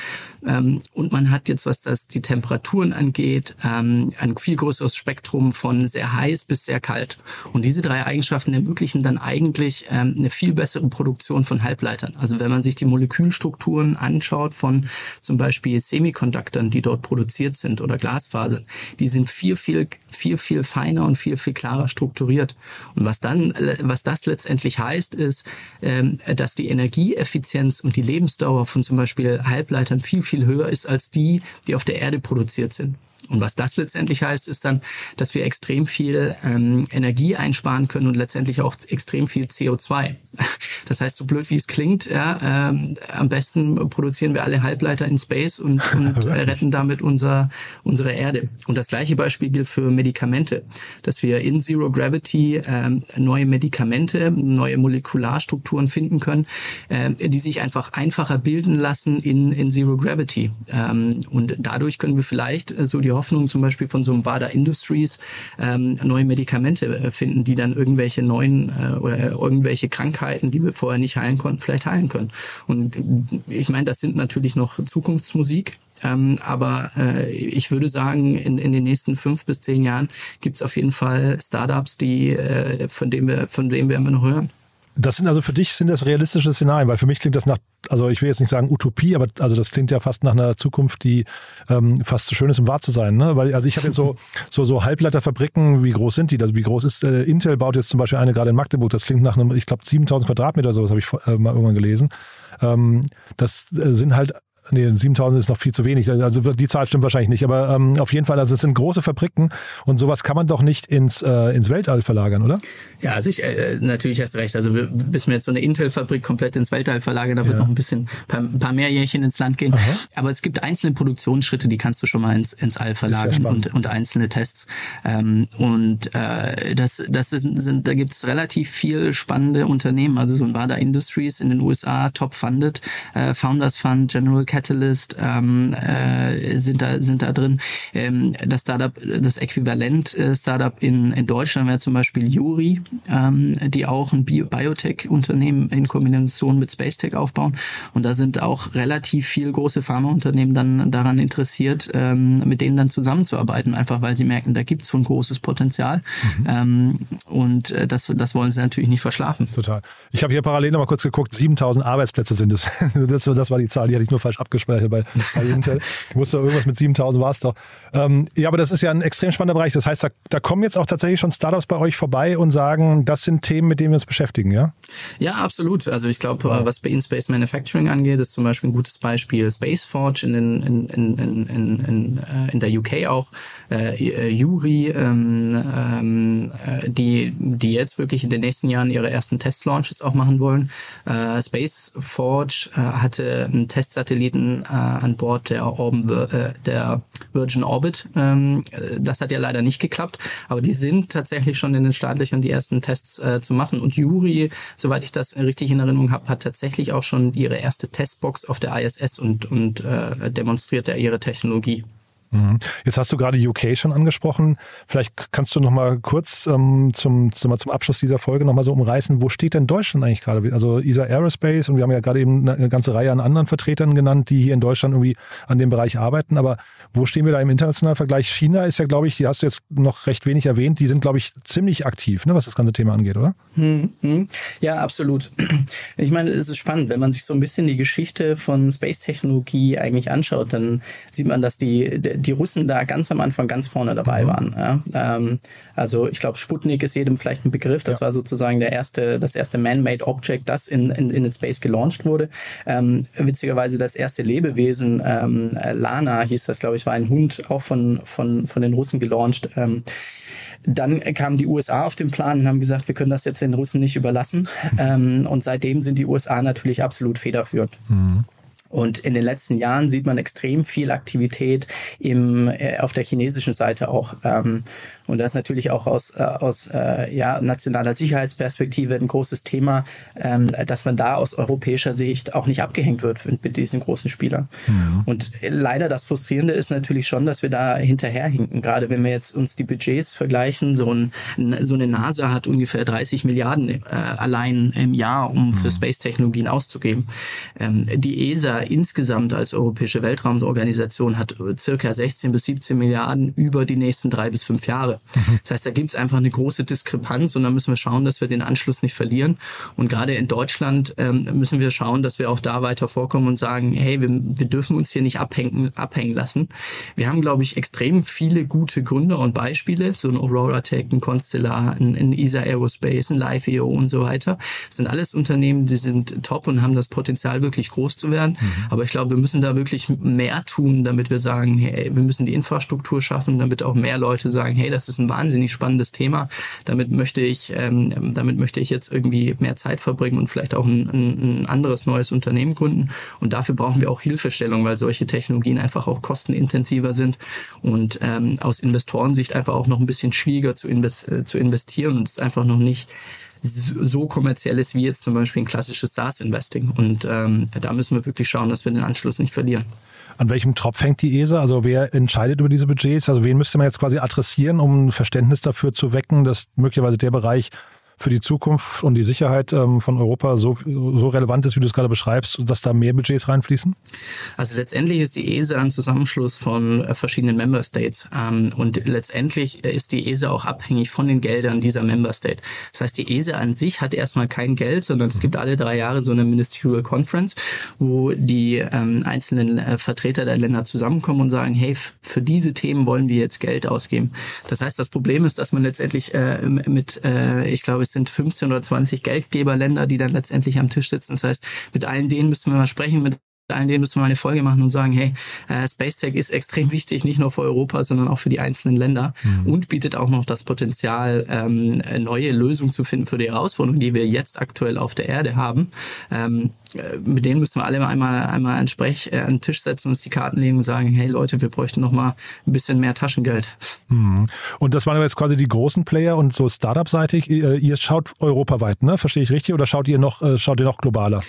Ähm, und man hat jetzt, was das die Temperaturen angeht, ähm, ein viel größeres Spektrum von sehr heiß bis sehr kalt. Und diese drei Eigenschaften ermöglichen dann eigentlich ähm, eine viel bessere Produktion von Halbleitern. Also wenn man sich die Molekülstrukturen anschaut von zum Beispiel Semiconductern, die dort produziert sind oder Glasfaser, sind, die sind viel, viel, viel, viel feiner und viel, viel klarer strukturiert. Und was dann, was das letztendlich heißt, ist, ähm, dass die Energieeffizienz und die Lebensdauer von zum Beispiel Halbleitern viel, viel höher ist als die, die auf der Erde produziert sind. Und was das letztendlich heißt, ist dann, dass wir extrem viel ähm, Energie einsparen können und letztendlich auch extrem viel CO2. *laughs* Das heißt, so blöd wie es klingt, ja, ähm, am besten produzieren wir alle Halbleiter in Space und, *laughs* und retten damit unser, unsere Erde. Und das gleiche Beispiel gilt für Medikamente, dass wir in Zero Gravity ähm, neue Medikamente, neue Molekularstrukturen finden können, äh, die sich einfach einfacher bilden lassen in, in Zero Gravity. Ähm, und dadurch können wir vielleicht äh, so die Hoffnung zum Beispiel von so einem WADA Industries ähm, neue Medikamente äh, finden, die dann irgendwelche neuen äh, oder irgendwelche Krankheiten, die wir vorher nicht heilen konnten, vielleicht heilen können. Und ich meine, das sind natürlich noch Zukunftsmusik. Ähm, aber äh, ich würde sagen, in, in den nächsten fünf bis zehn Jahren gibt es auf jeden Fall Startups, die äh, von denen wir von denen wir immer noch hören. Das sind also für dich sind das realistische Szenarien, weil für mich klingt das nach, also ich will jetzt nicht sagen Utopie, aber also das klingt ja fast nach einer Zukunft, die ähm, fast zu schön ist, um wahr zu sein. Ne? Weil also ich habe jetzt so, *laughs* so so Halbleiterfabriken, wie groß sind die? Also wie groß ist äh, Intel baut jetzt zum Beispiel eine gerade in Magdeburg. Das klingt nach einem, ich glaube 7000 Quadratmeter oder sowas habe ich äh, mal irgendwann gelesen. Ähm, das äh, sind halt Nee, 7000 ist noch viel zu wenig. Also die Zahl stimmt wahrscheinlich nicht. Aber ähm, auf jeden Fall, also es sind große Fabriken und sowas kann man doch nicht ins, äh, ins Weltall verlagern, oder? Ja, also ich, äh, natürlich hast recht. Also bis wir jetzt so eine Intel-Fabrik komplett ins Weltall verlagern, da wird ja. noch ein bisschen, paar, ein paar mehr Jährchen ins Land gehen. Aha. Aber es gibt einzelne Produktionsschritte, die kannst du schon mal ins, ins All verlagern und, und einzelne Tests. Ähm, und äh, das, das sind, sind da gibt es relativ viel spannende Unternehmen. Also so ein Wada Industries in den USA, top funded, äh, Founders Fund, General Catalyst ähm, äh, sind da sind da drin. Ähm, das Startup, das Äquivalent äh, Startup in, in Deutschland wäre zum Beispiel Juri, ähm, die auch ein Bio Biotech-Unternehmen in Kombination mit Spacetech aufbauen. Und da sind auch relativ viel große Pharmaunternehmen dann daran interessiert, ähm, mit denen dann zusammenzuarbeiten, einfach weil sie merken, da gibt es so ein großes Potenzial. Mhm. Ähm, und äh, das, das wollen sie natürlich nicht verschlafen. Total. Ich habe hier parallel noch mal kurz geguckt, 7000 Arbeitsplätze sind es. *laughs* Das, das war die Zahl, die hatte ich nur falsch abgespeichert bei, bei Intel. Ich wusste irgendwas mit 7000 war es doch. Ähm, ja, aber das ist ja ein extrem spannender Bereich. Das heißt, da, da kommen jetzt auch tatsächlich schon Startups bei euch vorbei und sagen, das sind Themen, mit denen wir uns beschäftigen, ja? Ja, absolut. Also ich glaube, wow. was bei In-Space Manufacturing angeht, ist zum Beispiel ein gutes Beispiel Spaceforge in, in, in, in, in, in, äh, in der UK auch, äh, Yuri, ähm, ähm, äh, die, die jetzt wirklich in den nächsten Jahren ihre ersten Test-Launches auch machen wollen. Äh, Spaceforge äh, hatte einen Testsatelliten äh, an Bord der, Orben, äh, der Virgin Orbit. Ähm, das hat ja leider nicht geklappt, aber die sind tatsächlich schon in den Startlöchern die ersten Tests äh, zu machen. Und Yuri, soweit ich das richtig in Erinnerung habe, hat tatsächlich auch schon ihre erste Testbox auf der ISS und, und äh, demonstriert ja ihre Technologie. Mhm. Jetzt hast du gerade UK schon angesprochen. Vielleicht kannst du noch mal kurz ähm, zum, zum, zum Abschluss dieser Folge noch mal so umreißen, wo steht denn Deutschland eigentlich gerade? Also ESA Aerospace und wir haben ja gerade eben eine ganze Reihe an anderen Vertretern genannt, die hier in Deutschland irgendwie an dem Bereich arbeiten. Aber wo stehen wir da im internationalen Vergleich? China ist ja, glaube ich, die hast du jetzt noch recht wenig erwähnt, die sind, glaube ich, ziemlich aktiv, ne, was das ganze Thema angeht, oder? Hm, hm. Ja, absolut. Ich meine, es ist spannend, wenn man sich so ein bisschen die Geschichte von Space-Technologie eigentlich anschaut, dann sieht man, dass die, die Russen da ganz am Anfang ganz vorne dabei mhm. waren. Ja? Ähm, also ich glaube, Sputnik ist jedem vielleicht ein Begriff. Das ja. war sozusagen der erste, das erste Man-Made Object, das in, in, in den Space gelauncht wurde. Ähm, witzigerweise das erste Lebewesen, ähm, Lana hieß das, glaube ich, war ein Hund, auch von, von, von den Russen gelauncht. Ähm, dann kamen die USA auf den Plan und haben gesagt, wir können das jetzt den Russen nicht überlassen. *laughs* Ähm, und seitdem sind die USA natürlich absolut federführend. Mhm. Und in den letzten Jahren sieht man extrem viel Aktivität im, äh, auf der chinesischen Seite auch. Ähm, und das ist natürlich auch aus, äh, aus äh, ja, nationaler Sicherheitsperspektive ein großes Thema, ähm, dass man da aus europäischer Sicht auch nicht abgehängt wird mit, mit diesen großen Spielern. Mhm. Und leider das Frustrierende ist natürlich schon, dass wir da hinterherhinken. Gerade wenn wir jetzt uns die Budgets vergleichen, so, ein, so eine NASA hat ungefähr 30 Milliarden äh, allein im Jahr, um mhm. für Space-Technologien auszugeben. Ähm, die ESA insgesamt als Europäische Weltraumorganisation hat circa 16 bis 17 Milliarden über die nächsten drei bis fünf Jahre. Jahre. Das heißt, da gibt es einfach eine große Diskrepanz und da müssen wir schauen, dass wir den Anschluss nicht verlieren. Und gerade in Deutschland ähm, müssen wir schauen, dass wir auch da weiter vorkommen und sagen, hey, wir, wir dürfen uns hier nicht abhängen, abhängen lassen. Wir haben, glaube ich, extrem viele gute Gründe und Beispiele, so ein Aurora Tech, ein Constellar, ein, ein ESA Aerospace, ein Live.io und so weiter. Das sind alles Unternehmen, die sind top und haben das Potenzial, wirklich groß zu werden. Mhm. Aber ich glaube, wir müssen da wirklich mehr tun, damit wir sagen, hey, wir müssen die Infrastruktur schaffen, damit auch mehr Leute sagen, hey, das das ist ein wahnsinnig spannendes Thema. Damit möchte ich, ähm, damit möchte ich jetzt irgendwie mehr Zeit verbringen und vielleicht auch ein, ein anderes neues Unternehmen gründen. Und dafür brauchen wir auch Hilfestellung, weil solche Technologien einfach auch kostenintensiver sind und ähm, aus Investorensicht einfach auch noch ein bisschen schwieriger zu, invest äh, zu investieren und es einfach noch nicht so kommerziell ist wie jetzt zum Beispiel ein klassisches SaaS-Investing. Und ähm, da müssen wir wirklich schauen, dass wir den Anschluss nicht verlieren. An welchem Tropf hängt die ESA? Also wer entscheidet über diese Budgets? Also wen müsste man jetzt quasi adressieren, um ein Verständnis dafür zu wecken, dass möglicherweise der Bereich für die Zukunft und die Sicherheit ähm, von Europa so, so relevant ist, wie du es gerade beschreibst, dass da mehr Budgets reinfließen? Also letztendlich ist die ESA ein Zusammenschluss von äh, verschiedenen Member States ähm, und letztendlich ist die ESA auch abhängig von den Geldern dieser Member State. Das heißt, die ESA an sich hat erstmal kein Geld, sondern es gibt alle drei Jahre so eine Ministerial Conference, wo die ähm, einzelnen äh, Vertreter der Länder zusammenkommen und sagen, hey, für diese Themen wollen wir jetzt Geld ausgeben. Das heißt, das Problem ist, dass man letztendlich äh, mit, äh, ich glaube, es sind 15 oder 20 Geldgeberländer, die dann letztendlich am Tisch sitzen. Das heißt, mit allen denen müssten wir mal sprechen, mit allen denen müssen wir mal eine Folge machen und sagen, hey, äh, Space Tech ist extrem wichtig, nicht nur für Europa, sondern auch für die einzelnen Länder mhm. und bietet auch noch das Potenzial, ähm, neue Lösungen zu finden für die Herausforderungen, die wir jetzt aktuell auf der Erde haben. Ähm, äh, mit denen müssen wir alle einmal, einmal an, Sprech, äh, an den Tisch setzen, uns die Karten legen und sagen, hey Leute, wir bräuchten noch mal ein bisschen mehr Taschengeld. Mhm. Und das waren jetzt quasi die großen Player und so Startup-seitig. Ihr, ihr schaut europaweit, ne? Verstehe ich richtig? Oder schaut ihr noch, äh, schaut ihr noch globaler?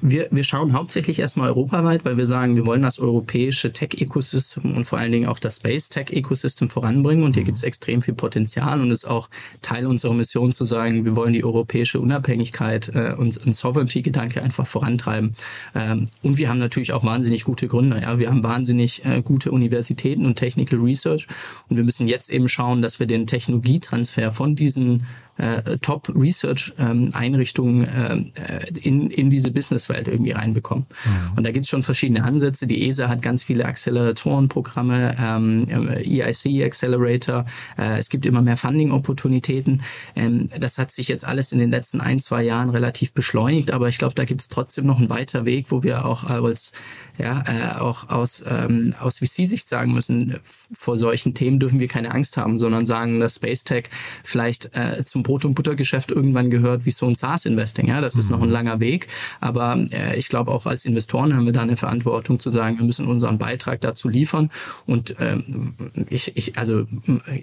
Wir, wir schauen hauptsächlich erstmal europaweit, weil wir sagen, wir wollen das europäische Tech-Ecosystem und vor allen Dingen auch das Space-Tech-Ecosystem voranbringen. Und hier mhm. gibt es extrem viel Potenzial und ist auch Teil unserer Mission zu sagen, wir wollen die europäische Unabhängigkeit äh, und, und Sovereignty-Gedanke einfach voranbringen vorantreiben. Ähm, und wir haben natürlich auch wahnsinnig gute Gründe. Ja? Wir haben wahnsinnig äh, gute Universitäten und Technical Research. Und wir müssen jetzt eben schauen, dass wir den Technologietransfer von diesen äh, Top-Research-Einrichtungen ähm, äh, in, in diese Businesswelt irgendwie reinbekommen. Mhm. Und da gibt es schon verschiedene Ansätze. Die ESA hat ganz viele Acceleratorenprogramme, ähm, EIC Accelerator. Äh, es gibt immer mehr Funding-Opportunitäten. Ähm, das hat sich jetzt alles in den letzten ein, zwei Jahren relativ beschleunigt, aber ich glaube, da gibt es trotzdem noch einen weiter Weg, wo wir auch als ja, äh, auch aus, ähm, aus VC-Sicht sagen müssen, vor solchen Themen dürfen wir keine Angst haben, sondern sagen, dass Space Tech vielleicht äh, zum Brot- und Buttergeschäft irgendwann gehört wie so ein SaaS-Investing. Ja, das ist mhm. noch ein mhm. langer Weg. Aber äh, ich glaube, auch als Investoren haben wir da eine Verantwortung zu sagen, wir müssen unseren Beitrag dazu liefern. Und ähm, ich, ich, also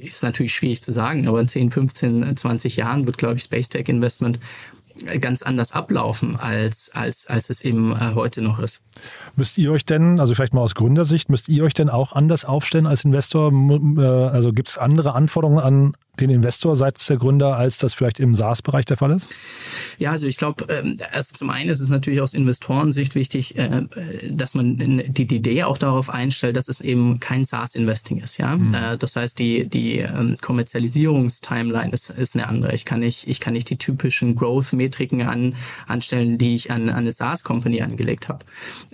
ist natürlich schwierig zu sagen, aber in 10, 15, 20 Jahren wird, glaube ich, Space Tech Investment ganz anders ablaufen, als, als, als es eben äh, heute noch ist. Müsst ihr euch denn, also vielleicht mal aus Gründersicht, müsst ihr euch denn auch anders aufstellen als Investor? Äh, also gibt es andere Anforderungen an den Investor seitens der Gründer, als das vielleicht im SaaS-Bereich der Fall ist? Ja, also ich glaube, ähm, also zum einen ist es natürlich aus Investorensicht wichtig, äh, dass man die, Idee auch darauf einstellt, dass es eben kein SaaS-Investing ist. Ja, mhm. Äh, das heißt, die die ähm, Kommerzialisierungstimeline ist, ist eine andere. Ich kann nicht ich kann nicht die typischen Growth-Metriken an, anstellen, die ich an, an eine SaaS-Company angelegt habe.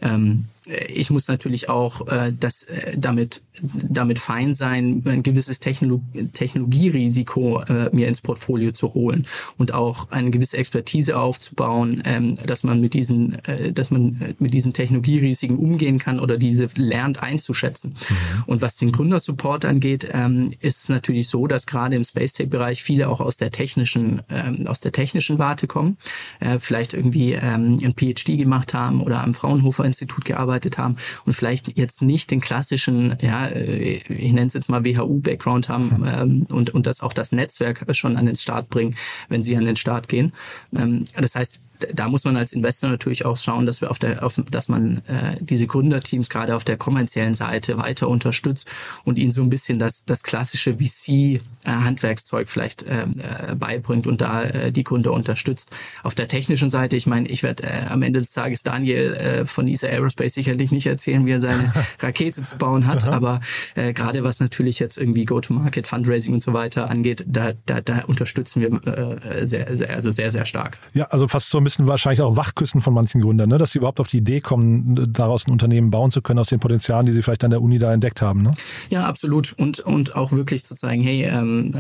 Ähm, ich muss natürlich auch äh, das äh, damit damit fein sein, ein gewisses Technolog Technologierisiko äh, mir ins Portfolio zu holen und auch eine gewisse Expertise aufzubauen, ähm, dass man mit diesen äh, dass man äh, mit diesen Technologierisiken umgehen kann oder diese lernt einzuschätzen. Mhm. Und was den Gründersupport angeht, ähm, ist es natürlich so, dass gerade im Space Tech Bereich viele auch aus der technischen ähm, aus der technischen Warte kommen, äh, vielleicht irgendwie ähm, ein PhD gemacht haben oder am Fraunhofer Institut gearbeitet gearbeitet haben und vielleicht jetzt nicht den klassischen, ja, äh, ich nenne es jetzt mal WHU-Background haben ähm, und, und das auch das Netzwerk schon an den Start bringen, wenn sie an den Start gehen. Ähm, das heißt, da muss man als Investor natürlich auch schauen, dass wir auf der, auf, dass man äh, diese Gründerteams gerade auf der kommerziellen Seite weiter unterstützt und ihnen so ein bisschen das, das klassische VC-Handwerkszeug äh, vielleicht äh, äh, beibringt und da äh, die Gründer unterstützt. Auf der technischen Seite, ich meine, ich werde äh, am Ende des Tages Daniel äh, von ESA Aerospace sicherlich nicht erzählen, wie er seine *laughs* Rakete zu bauen hat, aber äh, gerade was natürlich jetzt irgendwie Go-to-Market, Fundraising und so weiter angeht, da, da, da unterstützen wir äh, sehr, sehr, also sehr, sehr stark. Ja, also fast so bisschen wahrscheinlich auch Wachküssen von manchen Gründern, ne? dass sie überhaupt auf die Idee kommen, daraus ein Unternehmen bauen zu können aus den Potenzialen, die sie vielleicht an der Uni da entdeckt haben. Ne? Ja, absolut. Und, und auch wirklich zu zeigen, hey, ähm,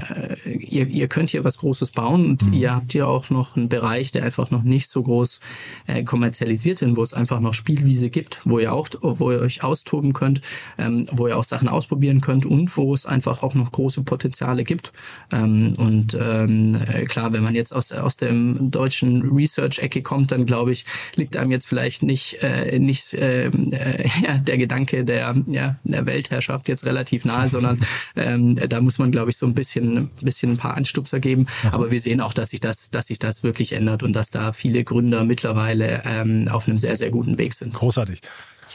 äh, ihr, ihr könnt hier was Großes bauen und mhm. ihr habt hier auch noch einen Bereich, der einfach noch nicht so groß äh, kommerzialisiert ist, wo es einfach noch Spielwiese gibt, wo ihr auch, wo ihr euch austoben könnt, ähm, wo ihr auch Sachen ausprobieren könnt und wo es einfach auch noch große Potenziale gibt. Ähm, und ähm, äh, klar, wenn man jetzt aus, aus dem deutschen Research Ecke kommt, dann glaube ich, liegt einem jetzt vielleicht nicht, äh, nicht äh, äh, *laughs* ja, der Gedanke der, ja, der Weltherrschaft jetzt relativ nahe, sondern *laughs* ähm, da muss man, glaube ich, so ein bisschen, ein bisschen ein paar Anstupser geben. Aber wir sehen auch, dass sich das, dass sich das wirklich ändert und dass da viele Gründer mittlerweile ähm, auf einem sehr, sehr guten Weg sind. Großartig.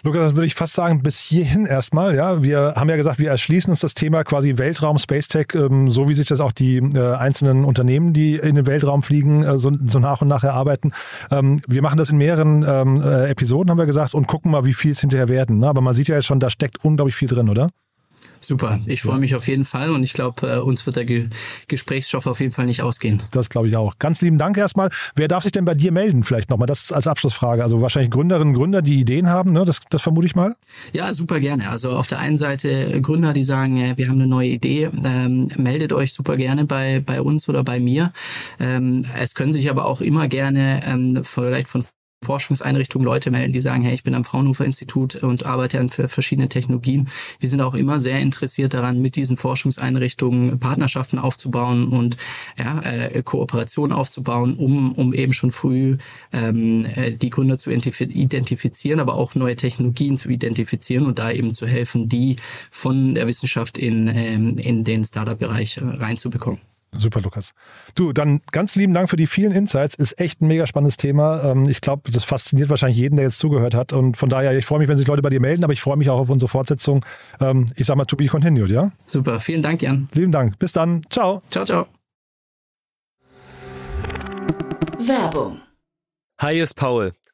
Lukas, das würde ich fast sagen, bis hierhin erstmal. Ja, wir haben ja gesagt, wir erschließen uns das Thema quasi Weltraum, Space Tech, ähm, so wie sich das auch die äh, einzelnen Unternehmen, die in den Weltraum fliegen, äh, so, so, nach und nach erarbeiten. Ähm, wir machen das in mehreren ähm, äh, Episoden, haben wir gesagt, und gucken mal, wie viel es hinterher werden. Ne? Aber man sieht ja jetzt schon, da steckt unglaublich viel drin, oder? Super, ich freue mich auf jeden Fall und ich glaube, äh, uns wird der Ge Gesprächsstoff auf jeden Fall nicht ausgehen. Das glaube ich auch. Ganz lieben Dank erstmal. Wer darf sich denn bei dir melden? Vielleicht nochmal das als Abschlussfrage. Also wahrscheinlich Gründerinnen und Gründer, die Ideen haben, ne? das, das vermute ich mal. Ja, super gerne. Also auf der einen Seite Gründer, die sagen, wir haben eine neue Idee, ähm, meldet euch super gerne bei, bei uns oder bei mir. Ähm, es können sich aber auch immer gerne ähm, vielleicht von Forschungseinrichtungen Leute melden, die sagen, hey, ich bin am Fraunhofer Institut und arbeite an für verschiedene Technologien. Wir sind auch immer sehr interessiert daran, mit diesen Forschungseinrichtungen Partnerschaften aufzubauen und ja, äh, Kooperation aufzubauen, um, um eben schon früh ähm, äh, die Gründer zu identifizieren, aber auch neue Technologien zu identifizieren und da eben zu helfen, die von der Wissenschaft in, ähm, in den Startup-Bereich reinzubekommen. Super, Lukas. Du, dann ganz lieben Dank für die vielen Insights. Ist echt ein mega spannendes Thema. Ähm, ich glaube, das fasziniert wahrscheinlich jeden, der jetzt zugehört hat. Und von daher, ich freue mich, wenn sich Leute bei dir melden, aber ich freue mich auch auf unsere Fortsetzung. Ähm, ich sag mal, to be continued, ja? Super, vielen Dank, Jan. Lieben Dank. Bis dann. Ciao. Ciao, ciao. Werbung. Hi, ist Paul.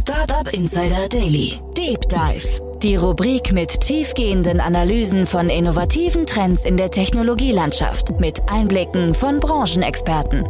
Startup Insider Daily. Deep Dive. Die Rubrik mit tiefgehenden Analysen von innovativen Trends in der Technologielandschaft mit Einblicken von Branchenexperten.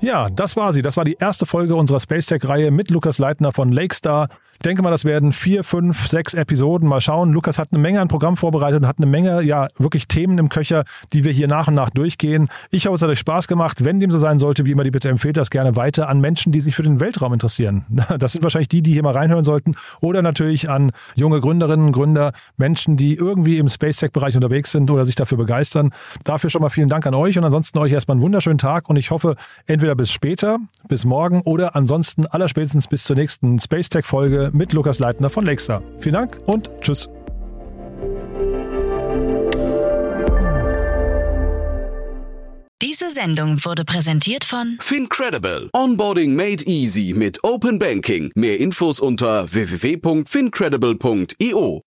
Ja, das war sie. Das war die erste Folge unserer Space Tech-Reihe mit Lukas Leitner von Lakestar. Denke mal, das werden vier, fünf, sechs Episoden. Mal schauen. Lukas hat eine Menge an Programm vorbereitet und hat eine Menge, ja, wirklich Themen im Köcher, die wir hier nach und nach durchgehen. Ich hoffe, es hat euch Spaß gemacht. Wenn dem so sein sollte, wie immer, die bitte empfehlt das gerne weiter an Menschen, die sich für den Weltraum interessieren. *laughs* Das sind wahrscheinlich die, die hier mal reinhören sollten. Oder natürlich an junge Gründerinnen, Gründer, Menschen, die irgendwie im Space Tech-Bereich unterwegs sind oder sich dafür begeistern. Dafür schon mal vielen Dank an euch und ansonsten euch erstmal einen wunderschönen Tag und ich hoffe, entweder bis später, bis morgen oder ansonsten allerspätestens bis zur nächsten Space Tech-Folge mit Lukas Leitner von Lakestar. Vielen Dank und tschüss. Diese Sendung wurde präsentiert von Fincredible. Onboarding made easy mit Open Banking. Mehr Infos unter www.fincredible.io.